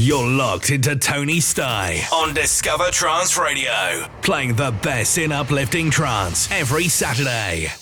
You're locked into Tony Stye on Discover Trance Radio, playing the best in uplifting trance every Saturday.